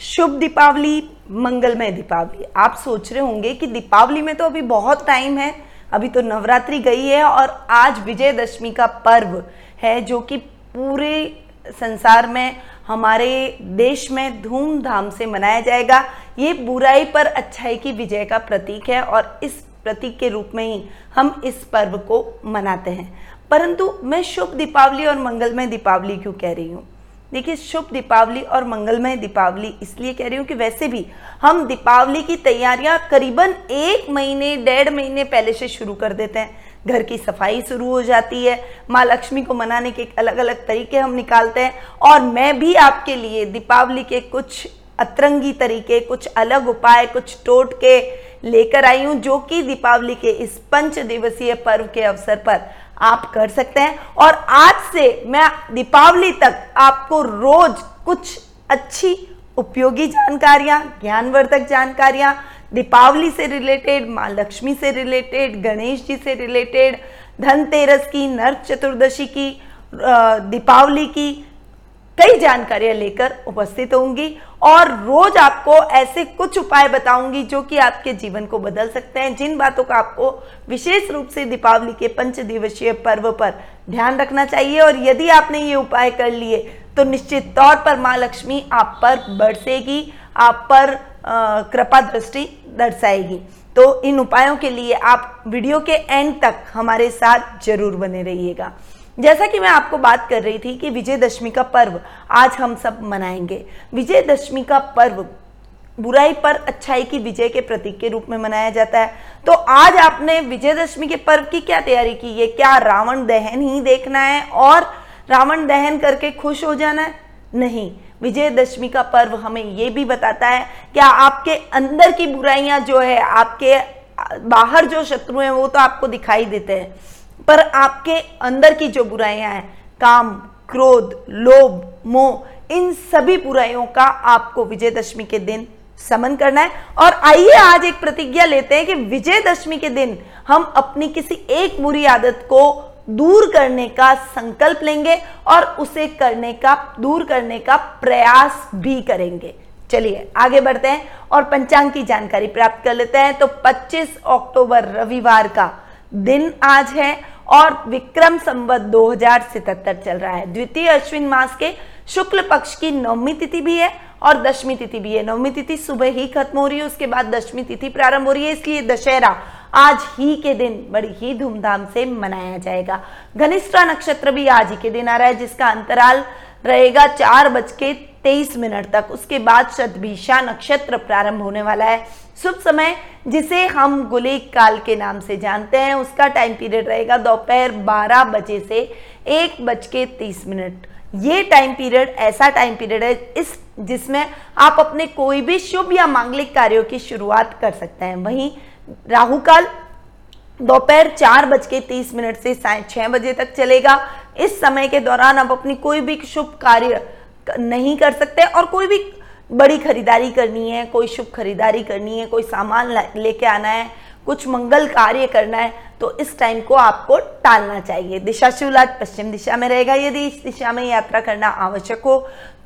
शुभ दीपावली, मंगलमय दीपावली। आप सोच रहे होंगे कि दीपावली में तो अभी बहुत टाइम है, अभी तो नवरात्रि गई है और आज विजयदशमी का पर्व है जो कि पूरे संसार में, हमारे देश में धूमधाम से मनाया जाएगा। ये बुराई पर अच्छाई की विजय का प्रतीक है और इस प्रतीक के रूप में ही हम इस पर्व को मनाते हैं। परंतु मैं शुभ दीपावली और मंगलमय दीपावली क्यों कह रही हूँ? देखिए, शुभ दीपावली और मंगलमय दीपावली, इसलिए कह रही हूँ कि वैसे भी हम दीपावली की तैयारियाँ करीबन एक महीने, डेढ़ महीने पहले से शुरू कर देते हैं। घर की सफ़ाई शुरू हो जाती है। माँ लक्ष्मी को मनाने के अलग अलग तरीके हम निकालते हैं। और मैं भी आपके लिए दीपावली के कुछ अतरंगी तरीके, कुछ अलग उपाय, कुछ टोट के लेकर आई हूँ, जो कि दीपावली के इस पंच दिवसीय पर्व के अवसर पर आप कर सकते हैं। और आज से मैं दीपावली तक आपको रोज कुछ अच्छी उपयोगी जानकारियाँ, ज्ञानवर्धक जानकारियाँ, दीपावली से रिलेटेड माँ लक्ष्मी से रिलेटेड गणेश जी से रिलेटेड धनतेरस की, नर्क चतुर्दशी की दीपावली की कई जानकारियाँ लेकर उपस्थित होंगी। और रोज आपको ऐसे कुछ उपाय बताऊँगी जो कि आपके जीवन को बदल सकते हैं। जिन बातों का आपको विशेष रूप से दीपावली के पंच दिवसीय पर्व पर ध्यान रखना चाहिए और यदि आपने ये उपाय कर लिए तो निश्चित तौर पर माँ लक्ष्मी आप पर बरसेगी, आप पर कृपा दृष्टि दर्शाएगी। तो इन उपायों के लिए आप वीडियो के एंड तक हमारे साथ ज़रूर बने रहिएगा। जैसा कि मैं आपको बात कर रही थी कि विजयदशमी का पर्व आज हम सब मनाएँगे। विजयदशमी का पर्व बुराई पर अच्छाई की विजय के प्रतीक के रूप में मनाया जाता है। तो आज आपने विजयदशमी के पर्व की क्या तैयारी की? है क्या रावण दहन ही देखना है और रावण दहन करके खुश हो जाना है? नहीं। विजयदशमी का पर्व हमें ये भी बताता है, क्या आपके अंदर की बुराइयाँ जो है, आपके बाहर जो शत्रु हैं, वो तो आपको दिखाई देते हैं। पर आपके अंदर की जो बुराइयाँ हैं, काम, क्रोध, लोभ, मोह, इन सभी बुराइयों का आपको विजयदशमी के दिन समन करना है। और आइए आज एक प्रतिज्ञा लेते हैं कि विजयदशमी के दिन हम अपनी किसी एक बुरी आदत को दूर करने का संकल्प लेंगे और उसे करने का, दूर करने का प्रयास भी करेंगे। चलिए, आगे बढ़ते हैं और पंचांग की जानकारी प्राप्त कर लेते हैं। तो 25 अक्टूबर रविवार का दिन आज है और विक्रम संवत दो चल रहा है। द्वितीय अश्विन मास के शुक्ल पक्ष की नवमी तिथि भी है और दशमी तिथि भी है। नवमी तिथि सुबह ही खत्म हो रही है, उसके बाद दशमी तिथि प्रारंभ हो रही है, इसलिए दशहरा आज ही के दिन बड़ी ही धूमधाम से मनाया जाएगा। घनिष्ठा नक्षत्र भी आज ही के दिन आ रहा है, जिसका अंतराल रहेगा चार बज के तेईस मिनट तक, उसके बाद शतभिषा नक्षत्र प्रारंभ होने वाला है। शुभ समय, जिसे हम गुलिक काल के नाम से जानते हैं, उसका टाइम पीरियड रहेगा दोपहर 12 बजे से एक बज के तीस मिनट। ये टाइम पीरियड ऐसा टाइम पीरियड है, इस, जिसमें आप अपने कोई भी शुभ या मांगलिक कार्यों की शुरुआत कर सकते हैं। वहीं राहु काल दोपहर चार बज के तीस मिनट से साय छह बजे तक चलेगा। इस समय के दौरान आप अपनी कोई भी शुभ कार्य नहीं कर सकते और कोई भी बड़ी खरीदारी करनी है, कोई शुभ खरीदारी करनी है, कोई सामान लेके आना है, कुछ मंगल कार्य करना है तो इस टाइम को आपको टालना चाहिए। दिशा शिवलाज पश्चिम दिशा में रहेगा यदि इस दिशा में यात्रा करना आवश्यक हो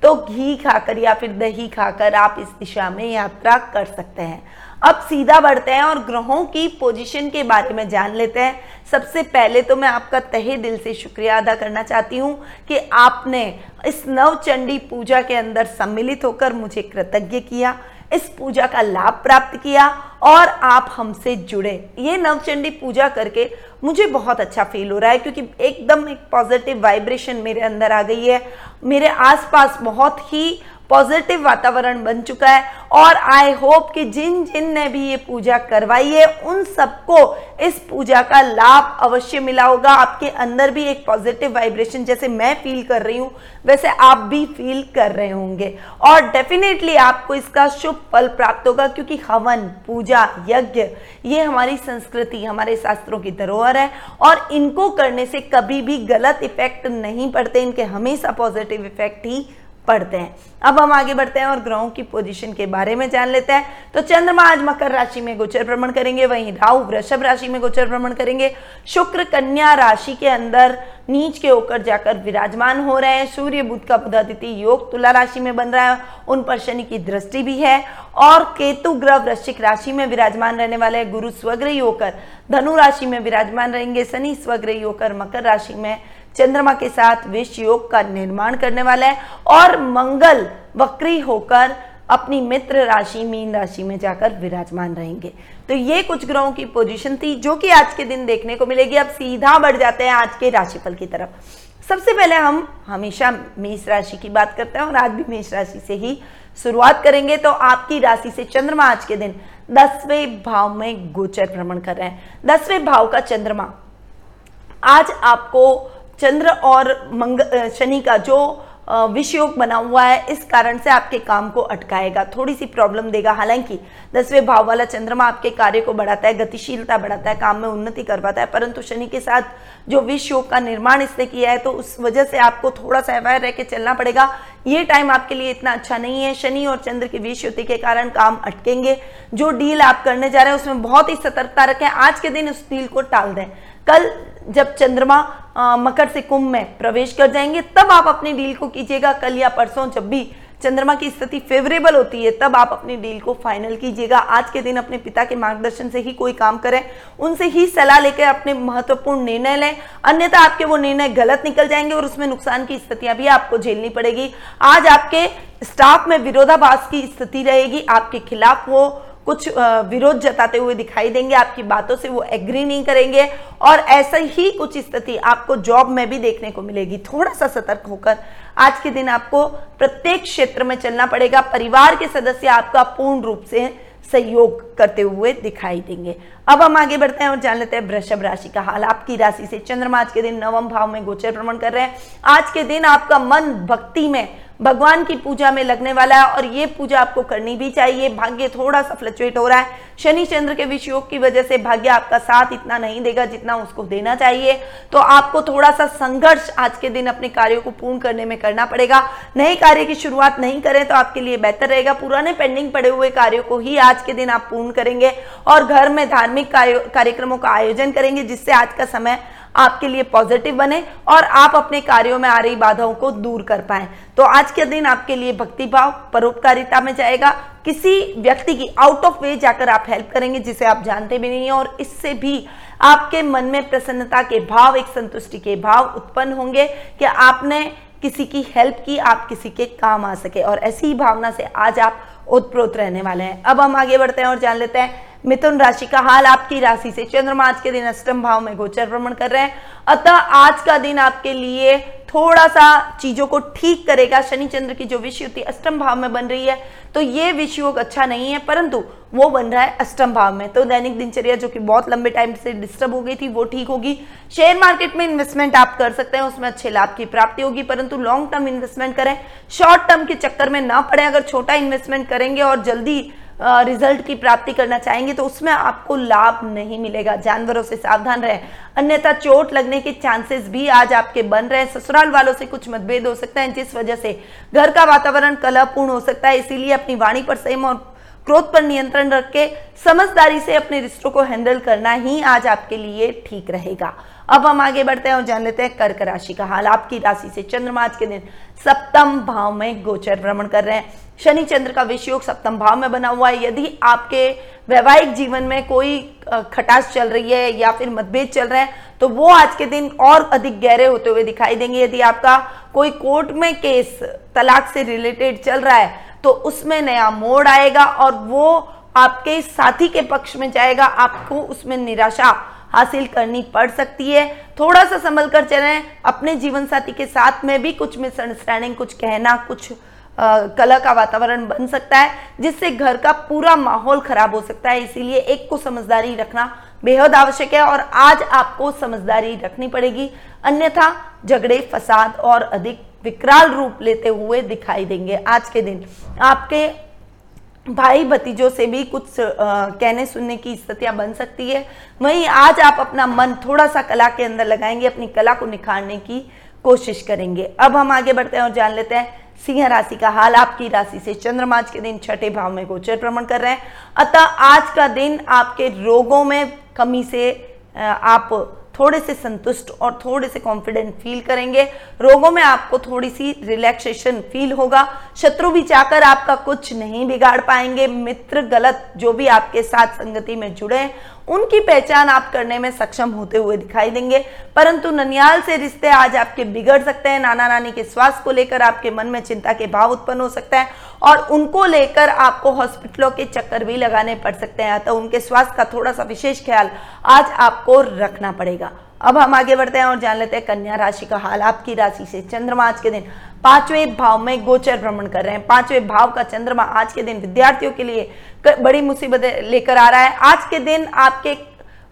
तो घी खाकर या फिर दही खाकर आप इस दिशा में यात्रा कर सकते हैं। अब सीधा बढ़ते हैं और ग्रहों की पोजीशन के बारे में जान लेते हैं। सबसे पहले तो मैं आपका तहे दिल से शुक्रिया अदा करना चाहती हूँ कि आपने इस नवचंडी पूजा के अंदर सम्मिलित होकर मुझे कृतज्ञ किया, इस पूजा का लाभ प्राप्त किया और आप हमसे जुड़े। ये नवचंडी पूजा करके मुझे बहुत अच्छा फील हो रहा है क्योंकि एकदम एक पॉजिटिव वाइब्रेशन मेरे अंदर आ गई है। मेरे आसपास बहुत ही पॉजिटिव वातावरण बन चुका है और आई होप कि जिन जिन ने भी ये पूजा करवाई है, उन सबको इस पूजा का लाभ अवश्य मिला होगा। आपके अंदर भी एक पॉजिटिव वाइब्रेशन जैसे मैं फील कर रही हूँ, वैसे आप भी फील कर रहे होंगे। और डेफिनेटली आपको इसका शुभ फल प्राप्त होगा, क्योंकि हवन, पूजा, यज्ञ, ये हमारी संस्कृति, हमारे शास्त्रों की धरोहर है। और इनको करने से कभी भी गलत इफ़ेक्ट नहीं पड़ते, इनके हमेशा पॉजिटिव इफ़ेक्ट ही पढ़ते हैं। अब हम आगे बढ़ते हैं और ग्रहों की पोजीशन के बारे में जान लेते हैं। तो चंद्रमा आज मकर राशि में गोचर भ्रमण करेंगे, वहीं राहु वृषभ राशि में गोचर भ्रमण करेंगे। शुक्र कन्या राशि के अंदर नीच के होकर जाकर विराजमान हो रहे हैं। सूर्य बुद्ध का बुधादिति योग तुला राशि में बन रहा है। उन पर शनि की दृष्टि भी है। और केतु ग्रह वृश्चिक राशि में विराजमान रहने वाले गुरु स्वग्रही होकर धनु राशि में विराजमान रहेंगे। शनि स्वग्रही होकर मकर राशि में चंद्रमा के साथ विष योग का निर्माण करने वाला है और मंगल वक्री होकर अपनी मित्र राशि, मीन राशि में जाकर विराजमान रहेंगे। तो ये कुछ ग्रहों की पोजीशन थी, जो कि आज के दिन देखने को मिलेगी। अब सीधा बढ़ जाते हैं आज के राशिफल की तरफ़। सबसे पहले हम हमेशा मेष राशि की बात करते हैं और आज भी मेष राशि से ही शुरुआत करेंगे। तो आपकी राशि से चंद्रमा आज के दिन दसवें भाव में गोचर भ्रमण कर रहे हैं। दसवें भाव का चंद्रमा आज आपको चंद्र और मंग शनि का जो विषयोग बना हुआ है, इस कारण से आपके काम को अटकाएगा। थोड़ी सी प्रॉब्लम देगा। हालाँकि, दसवें भाव वाला चंद्रमा आपके कार्य को बढ़ाता है, गतिशीलता बढ़ाता है, काम में उन्नति करवाता है, परंतु शनि के साथ जो विश्व योग का निर्माण इसने किया है तो उस वजह से आपको थोड़ा सा अवैर रह के चलना पड़ेगा। ये टाइम आपके लिए इतना अच्छा नहीं है। शनि और चंद्र की विष युति के कारण काम अटकेंगे। जो डील आप करने जा रहे हैं, उसमें बहुत ही सतर्कता रखें। आज के दिन उस डील को टाल दें। कल जब चंद्रमा मकर से कुंभ में प्रवेश कर जाएँगे, तब आप अपनी डील को कीजिएगा। कल या परसों जब भी चंद्रमा की स्थिति फेवरेबल होती है, तब आप अपनी डील को फाइनल कीजिएगा। आज के दिन अपने पिता के मार्गदर्शन से ही कोई काम करें, उनसे ही सलाह लेकर अपने महत्वपूर्ण निर्णय लें। अन्यथा आपके वो निर्णय गलत निकल जाएँगे और उसमें नुकसान की स्थितियाँ भी आपको झेलनी पड़ेगी। आज आपके स्टाफ में विरोधाभास की स्थिति रहेगी, आपके खिलाफ वो कुछ विरोध जताते हुए दिखाई देंगे, आपकी बातों से वो एग्री नहीं करेंगे और ऐसा ही कुछ स्थिति आपको जॉब में भी देखने को मिलेगी। थोड़ा सा सतर्क होकर आज के दिन आपको प्रत्येक क्षेत्र में चलना पड़ेगा। परिवार के सदस्य आपका पूर्ण रूप से सहयोग करते हुए दिखाई देंगे। अब हम आगे बढ़ते हैं और जान लेते हैं वृषभ राशि का हाल। आपकी राशि से चंद्रमा आज के दिन नवम भाव में गोचर भ्रमण कर रहे हैं। आज के दिन आपका मन भक्ति में भगवान की पूजा में लगने वाला है और ये पूजा आपको करनी भी चाहिए। भाग्य थोड़ा सा फ्लक्चुएट हो रहा है। शनि चंद्र के विषयोग की वजह से भाग्य आपका साथ इतना नहीं देगा जितना उसको देना चाहिए। तो आपको थोड़ा सा संघर्ष आज के दिन अपने कार्यों को पूर्ण करने में करना पड़ेगा। नए कार्य की शुरुआत नहीं करें तो आपके लिए बेहतर रहेगा। पुराने पेंडिंग पड़े हुए कार्यों को ही आज के दिन आप पूर्ण करेंगे और घर में धार्मिक कार्यक्रमों का आयोजन करेंगे जिससे आज का समय आपके लिए पॉजिटिव बने और आप अपने कार्यों में आ रही बाधाओं को दूर कर पाए। तो आज के दिन आपके लिए भक्ति भाव परोपकारिता में जाएगा। किसी व्यक्ति की आउट ऑफ़ वे जाकर आप हेल्प करेंगे, जिसे आप जानते भी नहीं है और इससे भी आपके मन में प्रसन्नता के भाव, एक संतुष्टि के भाव उत्पन्न होंगे कि आपने किसी की हेल्प की, आप किसी के काम आ सके। और ऐसी ही भावना से आज आप उत्प्रोत रहने वाले हैं। अब हम आगे बढ़ते हैं और जान लेते हैं मिथुन राशि का हाल आपकी राशि से चंद्रमा आज के दिन अष्टम भाव में गोचर भ्रमण कर रहे हैं। अतः आज का दिन आपके लिए थोड़ा सा चीज़ों को ठीक करेगा। शनि चंद्र की जो विषयुति अष्टम भाव में बन रही है तो ये विषयोग अच्छा नहीं है, परंतु वो बन रहा है अष्टम भाव में। तो दैनिक दिनचर्या जो कि बहुत लंबे टाइम से डिस्टर्ब हो गई थी, वो ठीक होगी। शेयर मार्केट में इन्वेस्टमेंट आप कर सकते हैं, उसमें अच्छे लाभ की प्राप्ति होगी, परंतु लॉन्ग टर्म इन्वेस्टमेंट करें। शॉर्ट टर्म के चक्कर में ना पड़े, अगर छोटा इन्वेस्टमेंट करेंगे और जल्दी रिज़ल्ट की प्राप्ति करना चाहेंगे तो उसमें आपको लाभ नहीं मिलेगा। जानवरों से सावधान रहे। अन्यथा चोट लगने के चांसेस भी आज आपके बन रहे ससुराल वालों से कुछ मतभेद हो सकता है, जिस वजह से घर का वातावरण कलहपूर्ण हो सकता है। इसीलिए अपनी वाणी पर संयम और क्रोध पर नियंत्रण रख के समझदारी से अपने रिश्तों को हैंडल करना ही आज आपके लिए ठीक रहेगा। अब हम आगे बढ़ते हैं और जान लेते हैं कर्क राशि का हाल। आपकी राशि से चंद्रमा आज के दिन सप्तम भाव में गोचर भ्रमण कर रहे हैं। शनि चंद्र का विषयोग सप्तम भाव में बना हुआ है। यदि आपके वैवाहिक जीवन में कोई खटास चल रही है या फिर मतभेद चल रहे हैं तो वो आज के दिन और अधिक गहरे होते हुए दिखाई देंगे। यदि आपका कोई कोर्ट में केस, तलाक से रिलेटेड चल रहा है तो उसमें नया मोड़ आएगा और वो आपके साथी के पक्ष में जाएगा। आपको उसमें निराशा हासिल करनी पड़ सकती है। थोड़ा सा संभल कर चलें। अपने जीवन साथी के साथ में भी कुछ मिसअंडरस्टैंडिंग कुछ कहना, कुछ कला का वातावरण बन सकता है, जिससे घर का पूरा माहौल खराब हो सकता है। इसीलिए एक को समझदारी रखना बेहद आवश्यक है और आज आपको समझदारी रखनी पड़ेगी। अन्यथा झगड़े, फसाद और अधिक विकराल रूप लेते हुए दिखाई देंगे। आज के दिन आपके भाई भतीजों से भी कुछ आ, कहने सुनने की स्थितियाँ बन सकती है। वहीं आज आप अपना मन थोड़ा सा कला के अंदर लगाएँगे अपनी कला को निखारने की कोशिश करेंगे। अब हम आगे बढ़ते हैं और जान लेते हैं सिंह राशि का हाल। आपकी राशि से चंद्रमा आज के दिन छठे भाव में गोचर भ्रमण कर रहे हैं। अतः आज का दिन आपके रोगों में कमी से आप थोड़े से संतुष्ट और थोड़े से कॉन्फिडेंट फील करेंगे। रोगों में आपको थोड़ी सी रिलैक्सेशन फील होगा। शत्रु भी चाहकर आपका कुछ नहीं बिगाड़ पाएँगे। मित्र गलत जो भी आपके साथ संगति में जुड़े उनकी पहचान आप करने में सक्षम होते हुए दिखाई देंगे। परंतु ननियाल से रिश्ते आज आपके बिगड़ सकते हैं। नाना नानी के स्वास्थ्य को लेकर आपके मन में चिंता के भाव उत्पन्न हो सकता है और उनको लेकर आपको हॉस्पिटलों के चक्कर भी लगाने पड़ सकते हैं। अतः उनके स्वास्थ्य का थोड़ा सा विशेष ख्याल आज आपको रखना पड़ेगा। अब हम आगे बढ़ते हैं और जान लेते हैं कन्या राशि का हाल। आपकी राशि से चंद्रमा आज के दिन पाँचवें भाव में गोचर भ्रमण कर रहे हैं। पाँचवें भाव का चंद्रमा आज के दिन विद्यार्थियों के लिए बड़ी मुसीबत लेकर आ रहा है। आज के दिन आपके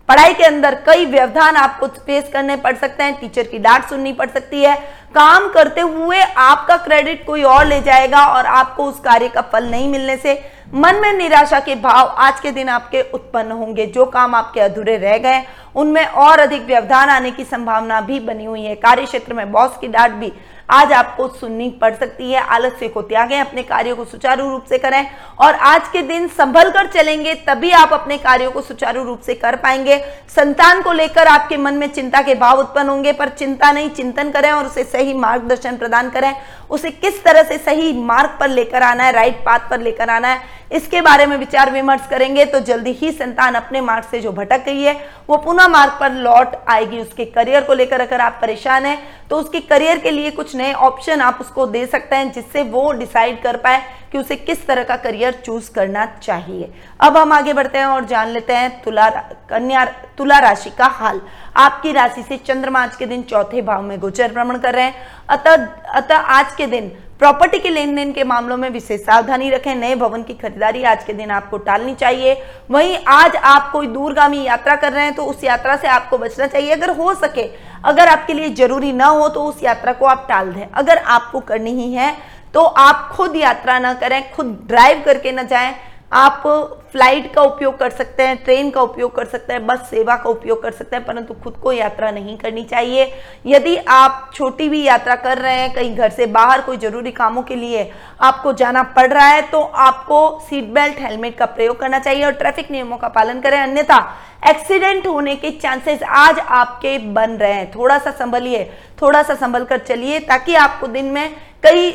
पढ़ाई के अंदर कई व्यवधान आपको फेस करने पड़ सकते हैं। टीचर की डांट सुननी पड़ सकती है। काम करते हुए आपका क्रेडिट कोई और ले जाएगा और आपको उस कार्य का फल नहीं मिलने से मन में निराशा के भाव आज के दिन आपके उत्पन्न होंगे। जो काम आपके अधूरे रह गए उनमें और अधिक व्यवधान आने की संभावना भी बनी हुई है। कार्य क्षेत्र में बॉस की डांट भी आज आपको सुननी पड़ सकती है। आलस्य को त्यागें, अपने कार्यों को सुचारू रूप से करें और आज के दिन संभल कर चलेंगे तभी आप अपने कार्यों को सुचारू रूप से कर पाएँगे। संतान को लेकर आपके मन में चिंता के भाव उत्पन्न होंगे, पर चिंता नहीं, चिंतन करें और उसे सही मार्गदर्शन प्रदान करें। उसे किस तरह से सही मार्ग पर लेकर आना है, राइट पाथ पर लेकर आना है इसके बारे में विचार विमर्श करेंगे तो जल्दी ही संतान अपने मार्ग से जो भटक गई है, वो पुनः मार्ग पर लौट आएगी। उसके करियर को लेकर अगर आप परेशान हैं तो उसके करियर के लिए कुछ नए ऑप्शन आप उसको दे सकते हैं, जिससे वो डिसाइड कर पाए कि उसे किस तरह का करियर चूज़ करना चाहिए। अब हम आगे बढ़ते हैं और जान लेते हैं तुला, कन्या, तुला राशि का हाल। आपकी राशि से चंद्रमा आज के दिन चौथे भाव में गोचर भ्रमण कर रहे हैं। अतः अतः आज के दिन प्रॉपर्टी के लेन देन के मामलों में विशेष सावधानी रखें। नए भवन की खरीदारी आज के दिन आपको टालनी चाहिए। वहीं आज आप कोई दूरगामी यात्रा कर रहे हैं तो उस यात्रा से आपको बचना चाहिए। अगर हो सके, अगर आपके लिए ज़रूरी ना हो तो उस यात्रा को आप टाल दें। अगर आपको करनी ही है तो आप खुद यात्रा ना करें, खुद ड्राइव करके ना जाएँ। आप फ़्लाइट का उपयोग कर सकते हैं, ट्रेन का उपयोग कर सकते हैं, बस सेवा का उपयोग कर सकते हैं, परंतु खुद को यात्रा नहीं करनी चाहिए। यदि आप छोटी भी यात्रा कर रहे हैं, कहीं घर से बाहर कोई ज़रूरी कामों के लिए आपको जाना पड़ रहा है तो आपको सीट बेल्ट हेलमेट का प्रयोग करना चाहिए और ट्रैफ़िक नियमों का पालन करें। अन्यथा एक्सीडेंट होने के चांसेस आज आपके बन रहे हैं। थोड़ा सा संभलिए, थोड़ा सा संभल कर चलिए, ताकि आपको दिन में कई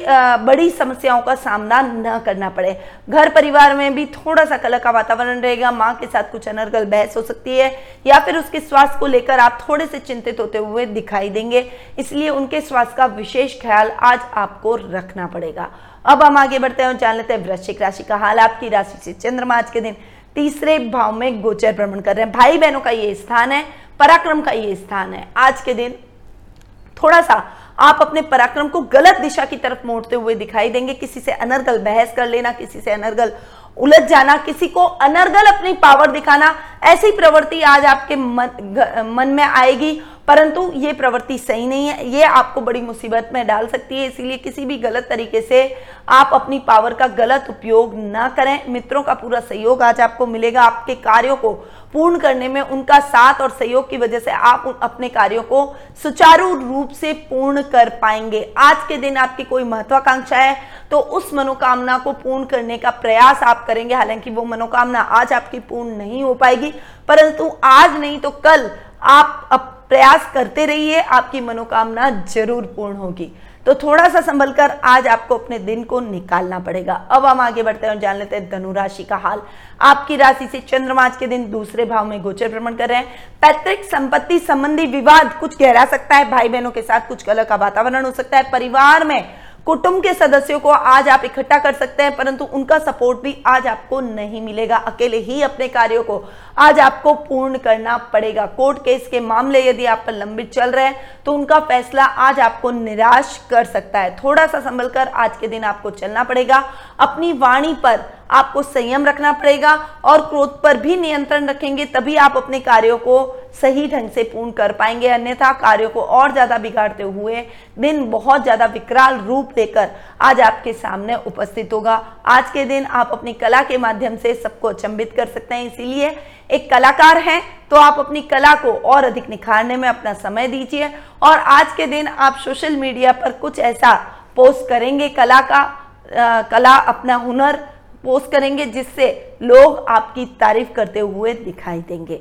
बड़ी समस्याओं का सामना न करना पड़े। घर परिवार में भी थोड़ा सा कलह का वातावरण रहेगा, माँ के साथ कुछ अनर्गल बहस हो सकती है, या फिर उसके स्वास्थ्य को लेकर आप थोड़े से चिंतित होते हुए दिखाई देंगे। इसलिए उनके स्वास्थ्य का विशेष ख्याल आज आपको रखना पड़ेगा। अब हम आगे बढ़ते हैं और जान लेते हैं वृश्चिक राशि का हाल। आपकी राशि से चंद्रमा आज के दिन तीसरे भाव में गोचर भ्रमण कर रहे हैं। भाई बहनों का ये स्थान है, पराक्रम का ये स्थान है। आज के दिन थोड़ा सा आप अपने पराक्रम को गलत दिशा की तरफ़ मोड़ते हुए दिखाई देंगे। किसी से अनर्गल बहस कर लेना किसी से अनर्गल उलझ जाना किसी को अनर्गल अपनी पावर दिखाना ऐसी प्रवृत्ति आज आपके मन, ग, मन में आएगी। परंतु ये प्रवृत्ति सही नहीं है। ये आपको बड़ी मुसीबत में डाल सकती है। इसीलिए किसी भी गलत तरीके से आप अपनी पावर का गलत उपयोग ना करें। मित्रों का पूरा सहयोग आज आपको मिलेगा। आपके कार्यों को पूर्ण करने में उनका साथ और सहयोग की वजह से आप अपने कार्यों को सुचारू रूप से पूर्ण कर पाएँगे। आज के दिन आपकी कोई महत्वाकांक्षा है तो उस मनोकामना को पूर्ण करने का प्रयास आप करेंगे। हालाँकि वो मनोकामना आज आपकी पूर्ण नहीं हो पाएगी, परंतु आज नहीं तो कल आप प्रयास करते रहिए, आपकी मनोकामना ज़रूर पूर्ण होगी। तो थोड़ा सा संभल कर आज आपको अपने दिन को निकालना पड़ेगा। अब हम आगे बढ़ते हैं और जान लेते हैं धनुराशि का हाल। आपकी राशि से चंद्रमा आज के दिन दूसरे भाव में गोचर भ्रमण कर रहे हैं। पैतृक संपत्ति संबंधी विवाद कुछ गहरा सकता है भाई बहनों के साथ कुछ कलह का वातावरण हो सकता है। परिवार में कुटुंब के सदस्यों को आज आप इकट्ठा कर सकते हैं, परंतु उनका सपोर्ट भी आज आपको नहीं मिलेगा। अकेले ही अपने कार्यों को आज आपको पूर्ण करना पड़ेगा। कोर्ट केस के मामले यदि आप पर लंबित चल रहे हैं तो उनका फैसला आज आपको निराश कर सकता है। थोड़ा सा संभल कर आज के दिन आपको चलना पड़ेगा। अपनी वाणी पर आपको संयम रखना पड़ेगा और क्रोध पर भी नियंत्रण रखेंगे, तभी आप अपने कार्यों को सही ढंग से पूर्ण कर पाएँगे। अन्यथा कार्यों को और ज़्यादा बिगाड़ते हुए दिन बहुत ज़्यादा विकराल रूप लेकर आज आपके सामने उपस्थित होगा। आज के दिन आप अपनी कला के माध्यम से सबको अचंबित कर सकते हैं। इसीलिए एक कलाकार हैं तो आप अपनी कला को और अधिक निखारने में अपना समय दीजिए। और आज के दिन आप सोशल मीडिया पर कुछ ऐसा पोस्ट करेंगे कला का आ, कला अपना हुनर पोस्ट करेंगे जिससे लोग आपकी तारीफ़ करते हुए दिखाई देंगे।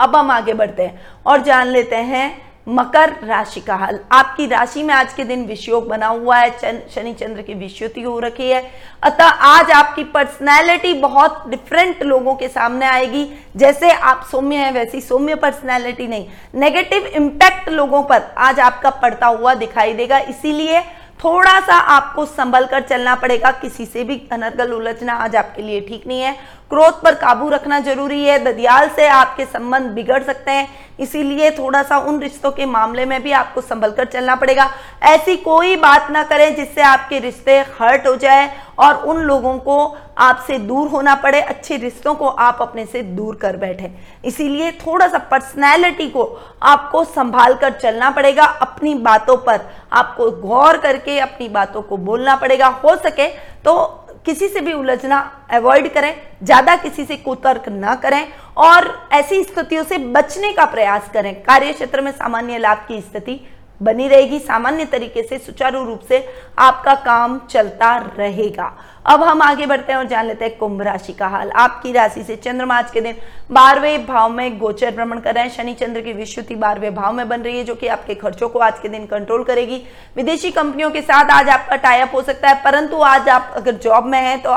अब हम आगे बढ़ते हैं और जान लेते हैं मकर राशि का हाल। आपकी राशि में आज के दिन विषयोग बना हुआ है शनि चंद्र की विषुति हो रखी है। अतः आज आपकी पर्सनैलिटी बहुत डिफरेंट लोगों के सामने आएगी। जैसे आप सौम्य हैं, वैसी सौम्य पर्सनैलिटी नहीं। नेगेटिव इंपैक्ट लोगों पर आज आपका पड़ता हुआ दिखाई देगा। इसीलिए थोड़ा सा आपको संभल कर चलना पड़ेगा। किसी से भी अनर्गल उलझना आज आपके लिए ठीक नहीं है। क्रोध पर काबू रखना ज़रूरी है ददियाल से आपके संबंध बिगड़ सकते हैं। इसीलिए थोड़ा सा उन रिश्तों के मामले में भी आपको संभल कर चलना पड़ेगा। ऐसी कोई बात ना करें जिससे आपके रिश्ते हर्ट हो जाए और उन लोगों को आपसे दूर होना पड़े, अच्छे रिश्तों को आप अपने से दूर कर बैठे। इसीलिए थोड़ा सा पर्सनैलिटी को आपको संभाल कर चलना पड़ेगा, अपनी बातों पर आपको गौर करके अपनी बातों को बोलना पड़ेगा। हो सके तो किसी से भी उलझना अवॉइड करें, ज़्यादा किसी से कुतर्क ना करें और ऐसी स्थितियों से बचने का प्रयास करें। कार्य क्षेत्र में सामान्य लाभ की स्थिति बनी रहेगी। सामान्य तरीके से, सुचारू रूप से आपका काम चलता रहेगा। अब हम आगे बढ़ते हैं और जान लेते हैं कुंभ राशि का हाल। आपकी राशि से चंद्रमा आज के दिन बारहवें भाव में गोचर भ्रमण कर रहे हैं। शनि चंद्र की विश्वति बारहवें भाव में बन रही है, जो कि आपके खर्चों को आज के दिन कंट्रोल करेगी। विदेशी कंपनियों के साथ आज आपका टाइप हो सकता है, परंतु आज आप अगर जॉब में है तो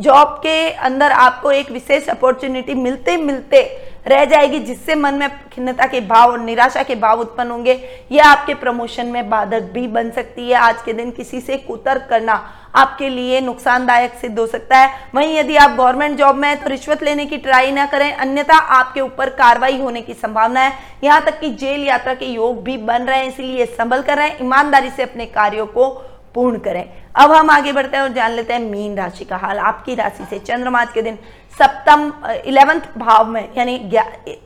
जॉब के अंदर आपको एक विशेष अपॉर्चुनिटी मिलते मिलते रह जाएगी, जिससे मन में खिन्नता के भाव और निराशा के भाव उत्पन्न होंगे। यह आपके प्रमोशन में बाधक भी बन सकती है। आज के दिन किसी से कुतर्क करना आपके लिए नुकसानदायक सिद्ध हो सकता है। वहीं यदि आप गवर्नमेंट जॉब में है तो रिश्वत लेने की ट्राई ना करें। अन्यथा आपके ऊपर कार्रवाई होने की संभावना है। यहाँ तक कि जेल यात्रा के योग भी बन रहे हैं, इसलिए संभल कर रहे। हैं ईमानदारी से अपने कार्यों को पूर्ण करें। अब हम आगे बढ़ते हैं और जान लेते हैं मीन राशि का हाल। आपकी राशि से चंद्रमा के दिन सप्तम इलेवंथ भाव में, यानी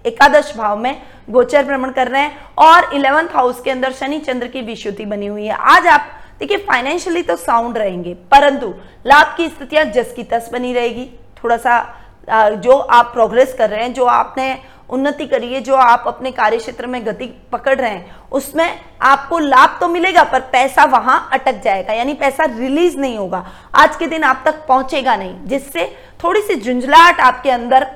एकादश भाव में गोचर भ्रमण कर रहे हैं और इलेवंथ हाउस के अंदर शनि चंद्र की विशुद्धि बनी हुई है। आज आप, देखिए फाइनेंशियली तो साउंड रहेंगे, परंतु लाभ की स्थितियाँ जस की तस बनी रहेगी। थोड़ा सा जो आप प्रोग्रेस कर रहे हैं, जो आपने उन्नति करिए, जो आप अपने कार्य क्षेत्र में गति पकड़ रहे हैं, उसमें आपको लाभ तो मिलेगा, पर पैसा वहाँ अटक जाएगा, यानी पैसा रिलीज़ नहीं होगा, आज के दिन आप तक पहुंचेगा नहीं, जिससे थोड़ी सी झुंझलाहट आपके अंदर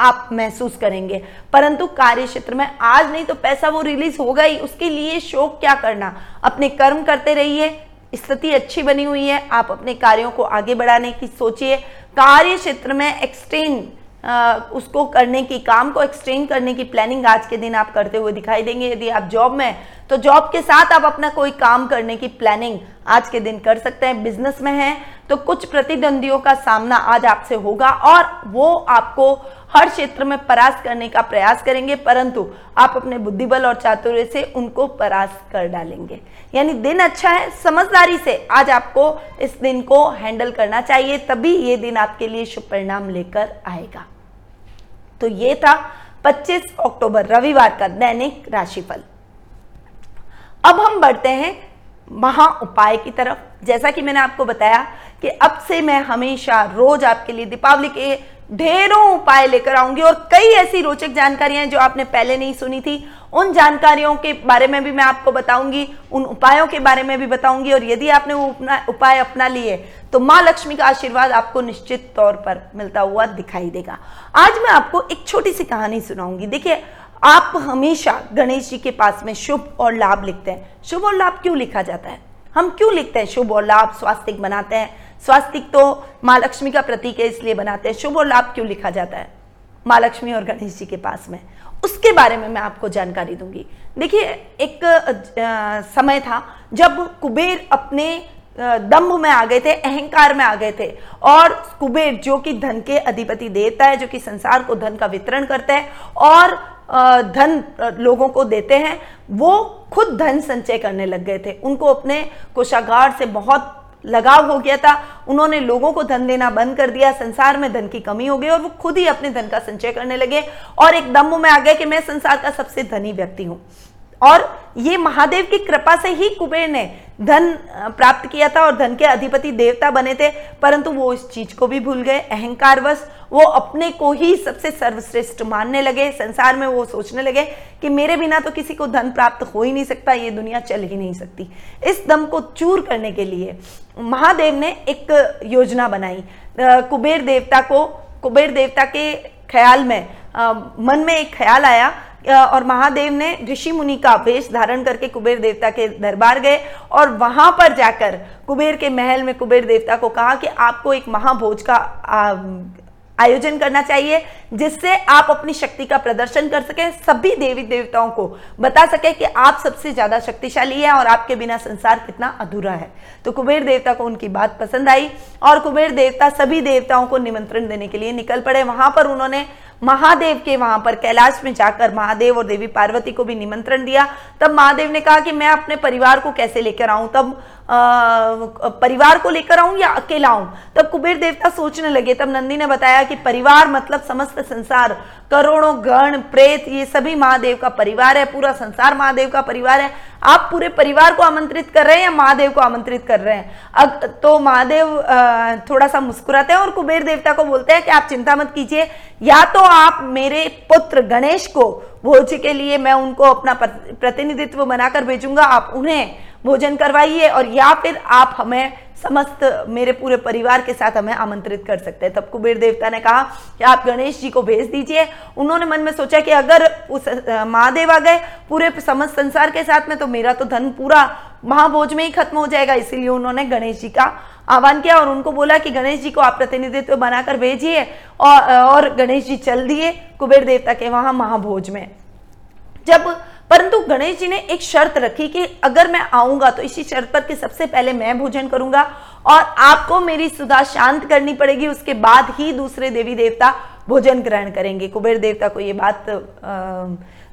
आप महसूस करेंगे। परंतु कार्य क्षेत्र में आज नहीं तो पैसा वो रिलीज़ होगा ही, उसके लिए शोक क्या करना? अपने कर्म करते रहिए, स्थिति अच्छी बनी हुई है, आप अपने कार्यों को आगे बढ़ाने की सोचिए कार्य क्षेत्र में एक्सटेंड उसको करने की, काम को एक्सटेंड करने की प्लानिंग आज के दिन आप करते हुए दिखाई देंगे। यदि आप जॉब में तो जॉब के साथ आप अपना कोई काम करने की प्लानिंग आज के दिन कर सकते हैं। बिज़नेस में हैं तो कुछ प्रतिद्वंदियों का सामना आज आपसे होगा और वो आपको हर क्षेत्र में परास्त करने का प्रयास करेंगे, परंतु आप अपने बुद्धिबल और चातुर्य से उनको परास्त कर डालेंगे। यानी दिन अच्छा है, समझदारी से आज आपको इस दिन को हैंडल करना चाहिए, तभी ये दिन आपके लिए शुभ परिणाम लेकर आएगा। तो ये था 25 अक्टूबर, रविवार का दैनिक राशिफल। अब हम बढ़ते हैं महा उपाय की तरफ़। जैसा कि मैंने आपको बताया कि अब से मैं हमेशा रोज आपके लिए दीपावली के ढेरों उपाय लेकर आऊँगी और कई ऐसी रोचक जानकारियाँ जो आपने पहले नहीं सुनी थी। उन जानकारियों के बारे में भी मैं आपको बताऊँगी, उन उपायों के बारे में भी बताऊँगी और यदि आपने वो उपाय अपना लिए तो माँ लक्ष्मी का आशीर्वाद आपको निश्चित तौर पर मिलता हुआ दिखाई देगा। आज मैं आपको एक छोटी सी कहानी सुनाऊँगी। देखिए, आप हमेशा गणेश जी के पास में शुभ और लाभ लिखते हैं। शुभ और लाभ क्यों लिखा जाता है? हम क्यों लिखते हैं शुभ और लाभ स्वास्थ्य बनाते हैं? स्वास्तिक तो माँ लक्ष्मी का प्रतीक है, इसलिए बनाते हैं। शुभ और लाभ क्यों लिखा जाता है? माँ लक्ष्मी और गणेश जी के पास में। उसके बारे में मैं आपको जानकारी दूँगी। देखिए, एक समय था जब कुबेर अपने दम्भ में आ गए थे, अहंकार में आ गए थे। और कुबेर, जो कि धन के अधिपति देता है, जो कि संसार को धन का वितरण करता है और धन लोगों को देते हैं, वो खुद धन संचय करने लग गए थे। उनको अपने कोषागार से बहुत लगाव हो गया था। उन्होंने लोगों को धन देना बंद कर दिया। संसार में धन की कमी हो गई और वो खुद ही अपने धन का संचय करने लगे। और एक दम में आ गए कि मैं संसार का सबसे धनी व्यक्ति हूँ। और ये महादेव की कृपा से ही कुबेर ने धन प्राप्त किया था और धन के अधिपति देवता बने थे परंतु वो इस चीज़ को भी भूल गए। अहंकारवश वो अपने को ही सबसे सर्वश्रेष्ठ मानने लगे। संसार में वो सोचने लगे कि मेरे बिना तो किसी को धन प्राप्त हो ही नहीं सकता ये दुनिया चल ही नहीं सकती। इस दम को चूर करने के लिए महादेव ने एक योजना बनाई। कुबेर देवता को कुबेर देवता के ख्याल में आ, मन में एक ख्याल आया और महादेव ने ऋषि मुनि का वेश धारण करके कुबेर देवता के दरबार गए और वहाँ पर जाकर कुबेर के महल में कुबेर देवता को कहा कि आपको एक महाभोज का आयोजन करना चाहिए, जिससे आप अपनी शक्ति का प्रदर्शन कर सकें, सभी देवी देवताओं को बता सके कि आप सबसे ज़्यादा शक्तिशाली है और आपके बिना संसार कितना अधूरा है। तो कुबेर देवता को उनकी बात पसंद आई और कुबेर देवता सभी देवताओं को निमंत्रण देने के लिए निकल पड़े। वहाँ पर उन्होंने महादेव के वहाँ पर कैलाश में जाकर महादेव और देवी पार्वती को भी निमंत्रण दिया। तब महादेव ने कहा कि मैं अपने परिवार को कैसे लेकर आऊँ? तब आ, परिवार को लेकर आऊँ या अकेला आऊँ? तब कुबेर देवता सोचने लगे। तब नंदी ने बताया कि परिवार मतलब समस्त संसार करोड़ों गण प्रेत ये सभी महादेव का परिवार है पूरा संसार महादेव का परिवार है। आप पूरे परिवार को आमंत्रित कर रहे हैं या महादेव को आमंत्रित कर रहे हैं? अब तो महादेव थोड़ा सा मुस्कुराते हैं और कुबेर देवता को बोलते हैं कि आप चिंता मत कीजिए, या तो आप मेरे पुत्र गणेश को भोज के लिए मैं उनको अपना प्रतिनिधित्व बनाकर भेजूँगा, आप उन्हें भोजन करवाइए और या फिर आप हमें समस्त मेरे पूरे परिवार के साथ हमें आमंत्रित कर सकते हैं। तब कुबेर देवता ने कहा कि आप गणेश जी को भेज दीजिए। उन्होंने मन में सोचा कि अगर उस महादेव आ गए पूरे समस्त संसार के साथ में तो मेरा तो धन पूरा महाभोज में ही खत्म हो जाएगा। इसीलिए उन्होंने गणेश जी का आह्वान किया और उनको बोला कि गणेश जी को आप प्रतिनिधित्व बनाकर भेजिए और, और गणेश जी चल दिए कुबेर देवता के वहाँ महाभोज में। जब परंतु गणेश जी ने एक शर्त रखी कि अगर मैं आऊँगा तो इसी शर्त पर कि सबसे पहले मैं भोजन करूँगा और आपको मेरी सुधा शांत करनी पड़ेगी उसके बाद ही दूसरे देवी देवता भोजन ग्रहण करेंगे। कुबेर देवता को ये बात आ,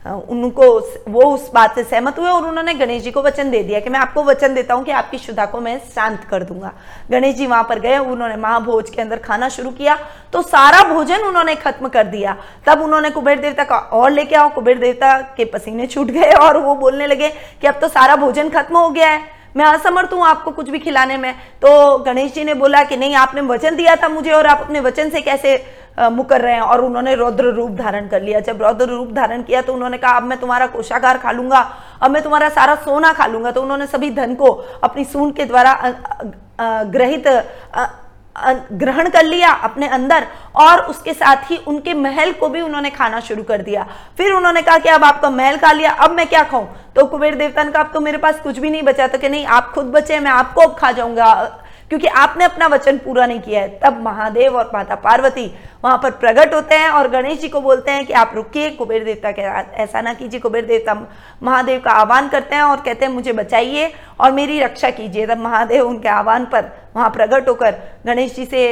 उनको वो उस बात से सहमत हुए और उन्होंने गणेश जी को वचन दे दिया कि मैं आपको वचन देता हूँ कि आपकी शुदा को मैं शांत कर दूँगा। गणेश जी वहाँ पर गए, उन्होंने महाभोज के अंदर खाना शुरू किया तो सारा भोजन उन्होंने खत्म कर दिया। तब उन्होंने कुबेर देवता का और लेके आओ। कुबेर देवता के पसीने छूट गए और वो बोलने लगे कि अब तो सारा भोजन खत्म हो गया है। मैं असमर्थ हूँ आपको कुछ भी खिलाने में। तो गणेश जी ने बोला कि नहीं, आपने वचन दिया था मुझे और आप अपने वचन से कैसे मुकर रहे हैं? और उन्होंने रौद्र रूप धारण कर लिया। जब रौद्र रूप धारण किया तो उन्होंने कहा, अब मैं तुम्हारा कोषागार खा लूँगा, अब मैं तुम्हारा सारा सोना खा लूँगा। तो उन्होंने सभी धन को अपनी सून के द्वारा ग्रहित ग्रहण कर लिया अपने अंदर और उसके साथ ही उनके महल को भी उन्होंने खाना शुरू कर दिया। फिर उन्होंने कहा कि अब आपका महल खा लिया, अब मैं क्या खाऊं? तो कुबेर देवता ने कहा अब तो मेरे पास कुछ भी नहीं बचा। तो कि नहीं, आप खुद बचे, मैं आपको अब खा जाऊँगा। क्योंकि आपने अपना वचन पूरा नहीं किया है। तब महादेव और माता पार्वती वहाँ पर प्रकट होते हैं और गणेश जी को बोलते हैं कि आप रुकिए, कुबेर देवता के ऐसा ना कीजिए, कुबेर देवता महादेव का आह्वान करते हैं और कहते हैं, मुझे बचाइए और मेरी रक्षा कीजिए। तब महादेव उनके आह्वान पर वहाँ प्रकट होकर गणेश जी से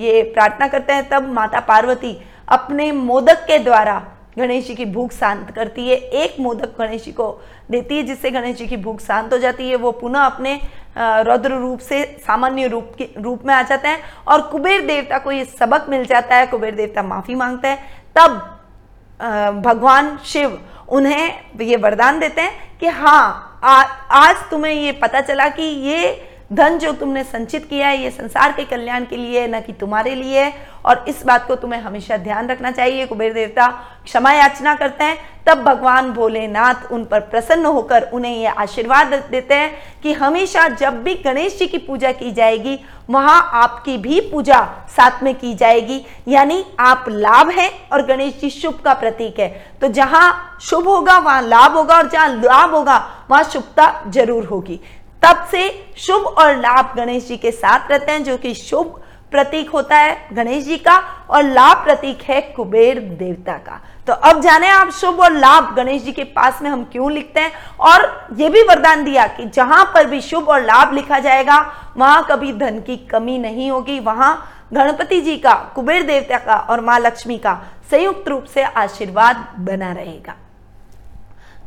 ये प्रार्थना करते हैं। तब माता पार्वती अपने मोदक के द्वारा गणेश जी की भूख शांत करती है एक मोदक गणेश जी को देती है जिससे गणेश जी की भूख शांत हो जाती है। वो पुनः अपने रौद्र रूप से सामान्य रूप के रूप में आ जाते हैं और कुबेर देवता को ये सबक मिल जाता है। कुबेर देवता माफ़ी मांगते हैं। तब भगवान शिव उन्हें ये वरदान देते हैं कि हाँ आ, आज तुम्हें ये पता चला कि ये धन जो तुमने संचित किया है, ये संसार के कल्याण के लिए है न कि तुम्हारे लिए। है और इस बात को तुम्हें हमेशा ध्यान रखना चाहिए, कुबेर देवता। क्षमा याचना करते हैं, तब भगवान भोलेनाथ उन पर प्रसन्न होकर उन्हें ये आशीर्वाद देते हैं कि हमेशा जब भी गणेश जी की पूजा की जाएगी, वहाँ आपकी भी पूजा साथ में की जाएगी। यानी आप लाभ हैं और गणेश जी शुभ का प्रतीक है। तो जहाँ शुभ होगा, वहाँ लाभ होगा और जहाँ लाभ होगा, वहाँ शुभता ज़रूर होगी। तब से शुभ और लाभ गणेश जी के साथ रहते हैं, जो कि शुभ प्रतीक होता है गणेश जी का और लाभ प्रतीक है कुबेर देवता का। तो अब जाने आप शुभ और लाभ गणेश जी के पास में हम क्यों लिखते हैं? और यह भी वरदान दिया कि जहाँ पर भी शुभ और लाभ लिखा जाएगा, वहाँ कभी धन की कमी नहीं होगी। वहाँ गणपति जी का, कुबेर देवता का और माँ लक्ष्मी का संयुक्त रूप से आशीर्वाद बना रहेगा।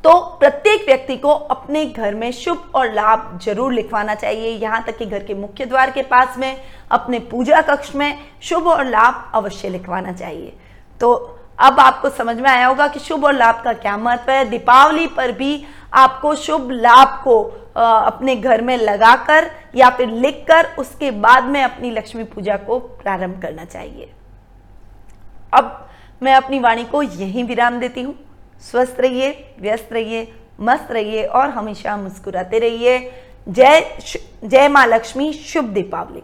तो प्रत्येक व्यक्ति को अपने घर में शुभ और लाभ ज़रूर लिखवाना चाहिए। यहाँ तक कि घर के मुख्य द्वार के पास में, अपने पूजा कक्ष में शुभ और लाभ अवश्य लिखवाना चाहिए। तो अब आपको समझ में आया होगा कि शुभ और लाभ का क्या महत्व है। दीपावली पर भी आपको शुभ लाभ को अपने घर में लगाकर या फिर लिखकर उसके बाद में अपनी लक्ष्मी पूजा को प्रारंभ करना चाहिए। अब मैं अपनी वाणी को यहीं विराम देती हूँ। स्वस्थ रहिए, व्यस्त रहिए, मस्त रहिए और हमेशा मुस्कुराते रहिए। जय जय माँ लक्ष्मी, शुभ दीपावली।